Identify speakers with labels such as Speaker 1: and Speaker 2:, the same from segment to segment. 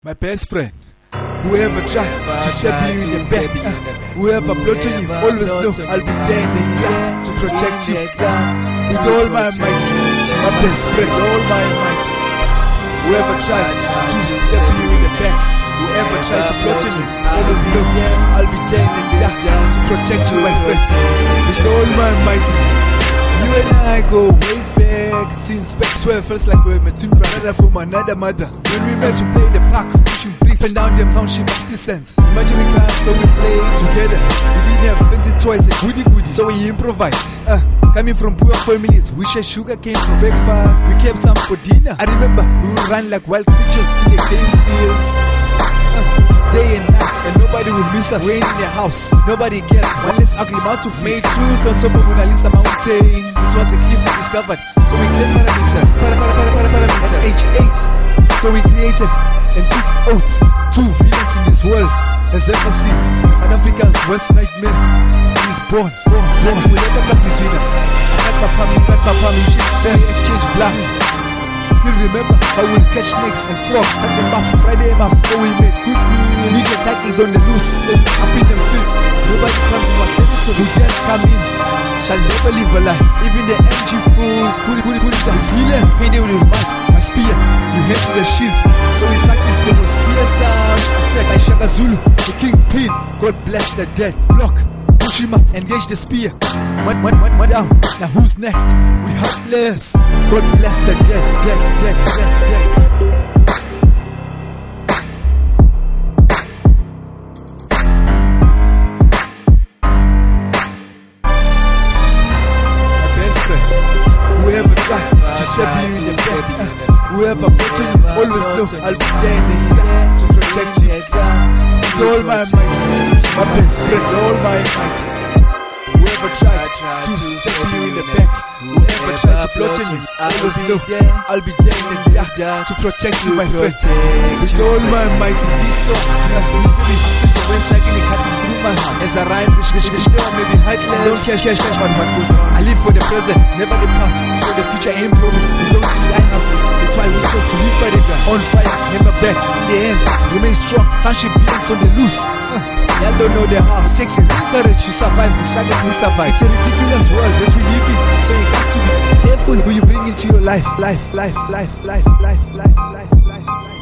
Speaker 1: My best friend. Whoever tried to step you in the back, uh, whoever plotted you, always know I'll be there in the to protect you. With all my might, my best friend, all my might. Whoever tried to step you in the back, whoever tried to plot you, always know I'll be there in the to protect you, my friend. With all my might. You and I go way back Since back 12 feels like we're met twin brother from another mother. When we met to play the park Pushing bricks. And down them township 60 cents Imaginary cars so we played together. We didn't have fancy toys and goody goody So we improvised uh, Coming from poor families. We share sugar cane for breakfast. We kept some for dinner. I remember we would run like wild creatures in the game fields. Uh, Day and night and nobody will miss us. Rain in the house, nobody cares. One less ugly mouth to made cruise on top of Mona Lisa Mountain. It was a cliff we discovered, so we claimed parameters. Para, para, para, para, parameters. At age 8, so we created and took oath. Two villains in this world has ever seen. South Africa's worst nightmare is born, born, born. Nothing will ever come between us. I got my palm, you got my palm, you shake hands, exchange blank. Still remember how we'll catch snakes and frogs Sunday map, Friday map, so we made good meal Media titles on the loose and up in them fists Nobody comes in our territory, just come in. Shall never live a life Even the MG fools, kuri kuri kuri the villains Made it with my spear, you hit with the shield. So we practice the most fearsome attack Like Shaka Zulu, the kingpin. God bless the dead. Block push engage the spear. What, what, what, mud down. Now who's next? We heartless. God bless the dead, dead, dead, dead, dead. My best friend, whoever try to step you in the back, whoever put you, always know I'll be there to protect you. With all my might, my best friend, all my might. Whoever tried to step you in the back, whoever tried to plot on you, always know I'll be there in the dark to protect you, my friend. With all my might, this song has misery. When second it cutting through my heart As I rhyme, the sh- the sh- still may be heartless don't care, care, care about what goes on. I live for the present, never the past. So the future ain't promised. We don't to die hustle. That's why we chose to live by the gun. On fire, hammer back. In the end, remain strong. Township blades on the loose. Uh. Y'all don't know the half. Takes and courage to survive the struggles we survive. It's a ridiculous world that we live in. So you got to be careful who you bring into your life, life, life, life, life, life, life, life. life.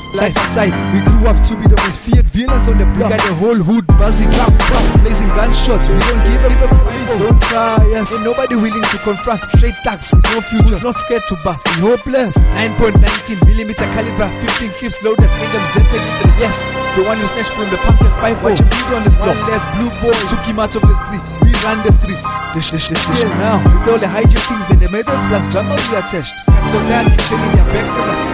Speaker 1: Side by side, we grew up to be the most feared villains on the block. We got the whole hood buzzing, bang, bang, blazing gunshots. We don't give up, give. Don't try us. Ain't nobody willing to confront. Straight thugs with no future. Who's not scared to bust. We hopeless. 9.19 millimeter caliber, 15 clips loaded. In them zented in the yes. The one who snatched from the punkers 5 Watch him bleed on the floor. One less blue boy took him out of the streets. We ran the streets. The sh- the sh- the sh- now with all the hijackings and the medals plus drama we attached. Got society turning their backs on us.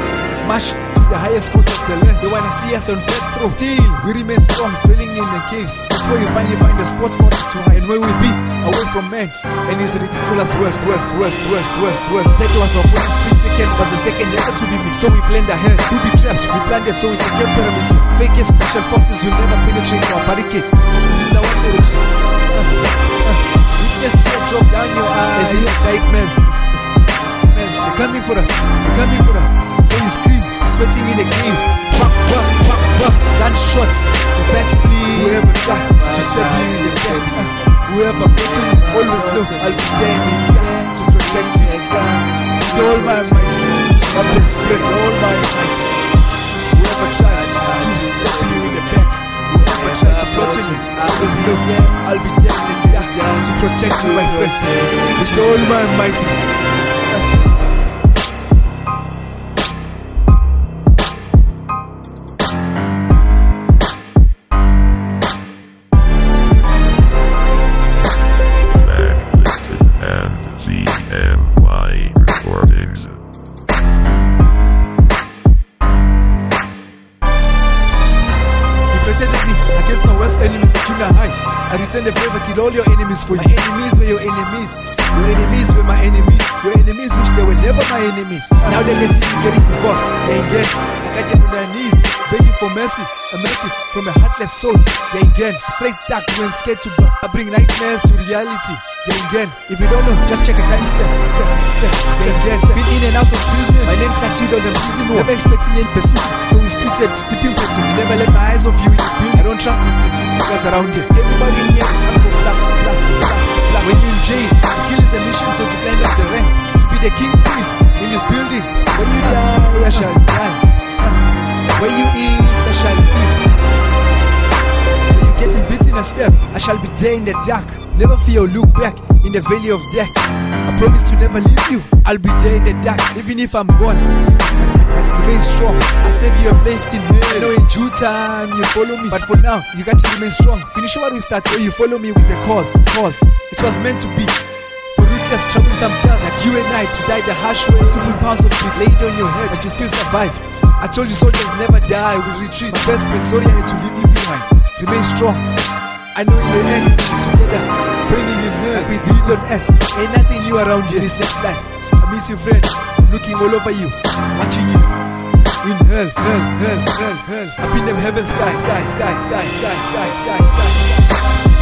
Speaker 1: Mash the highest court of the land. They wanna see us on death row. Still, we remain strong, dwelling in the caves. That's where you finally find a spot for us to hide. And where we be, away from men. And it's ridiculous word, word, word, word, word, word. That was our one split second, was the second never to be missed. So we planned ahead. We be traps, we planned it, so we secure parameters. Fake special forces will never penetrate our barricade. This is our territory. Uh, uh, witness teardrop down your eyes. As you nightmares. They're coming for us. They're coming for us. So you scream, sweating in the cave. Buck, buck, buck, buck. Gunshots. The bats flee. Whoever try to step you in the. Uh, whoever put you, always knows I'll be there in the to protect you. With all my might, my best friend, all my might. Whoever tried to step you in the back. Whoever tried to plot on you, always know I'll be there in the to protect you, my friend. With all my against my worst enemies at junior high. I return the favor, kill all your enemies for you. My enemies were your enemies. Your enemies were my enemies. Your enemies wish they were never my enemies. Now that they see me getting involved, they get. I got them on their knees, begging for mercy. A mercy from a heartless soul. They get. Straight dark when scared to bust. I bring nightmares to reality. Gang gang, if you don't know, just check a crime stat, stat, stat, gang gang. Been in and out of prison, my name tattooed on the prison wall. Never expecting any pursuit, so we split it, sleeping. Never let my eyes off you in this building. I don't trust this, this, this, this guys around here. Everybody in here is out for black, black, black, black. When you in jail, to kill is a mission, so to climb up the ranks, to be the king queen in this building. When you die, oh, I shall die. When you eat, I shall eat. When you getting beaten a step, I shall be there in the dark. Never fear or look back in the valley of death. I promise to never leave you. I'll be there in the dark, even if I'm gone. Remain strong. I save you a place in hell. I know in due time you follow me, but for now you got to remain strong. Finish what we start, so you follow me with the cause. Cause it was meant to be. For ruthless, troublesome thugs like you and I to die the harsh way. Multiple pounds of bricks laid on your head, but you still survive. I told you soldiers never die, we retreat. My best friend, sorry I had to leave you behind. Remain strong. I know in the end together, bringing in hell with breathe on earth. Ain't nothing new around here. This next life, I miss you, friend. I'm looking all over you, watching you. In hell, hell, hell, hell, hell. Up in them heaven sky, sky, sky, sky, sky, sky, sky, sky.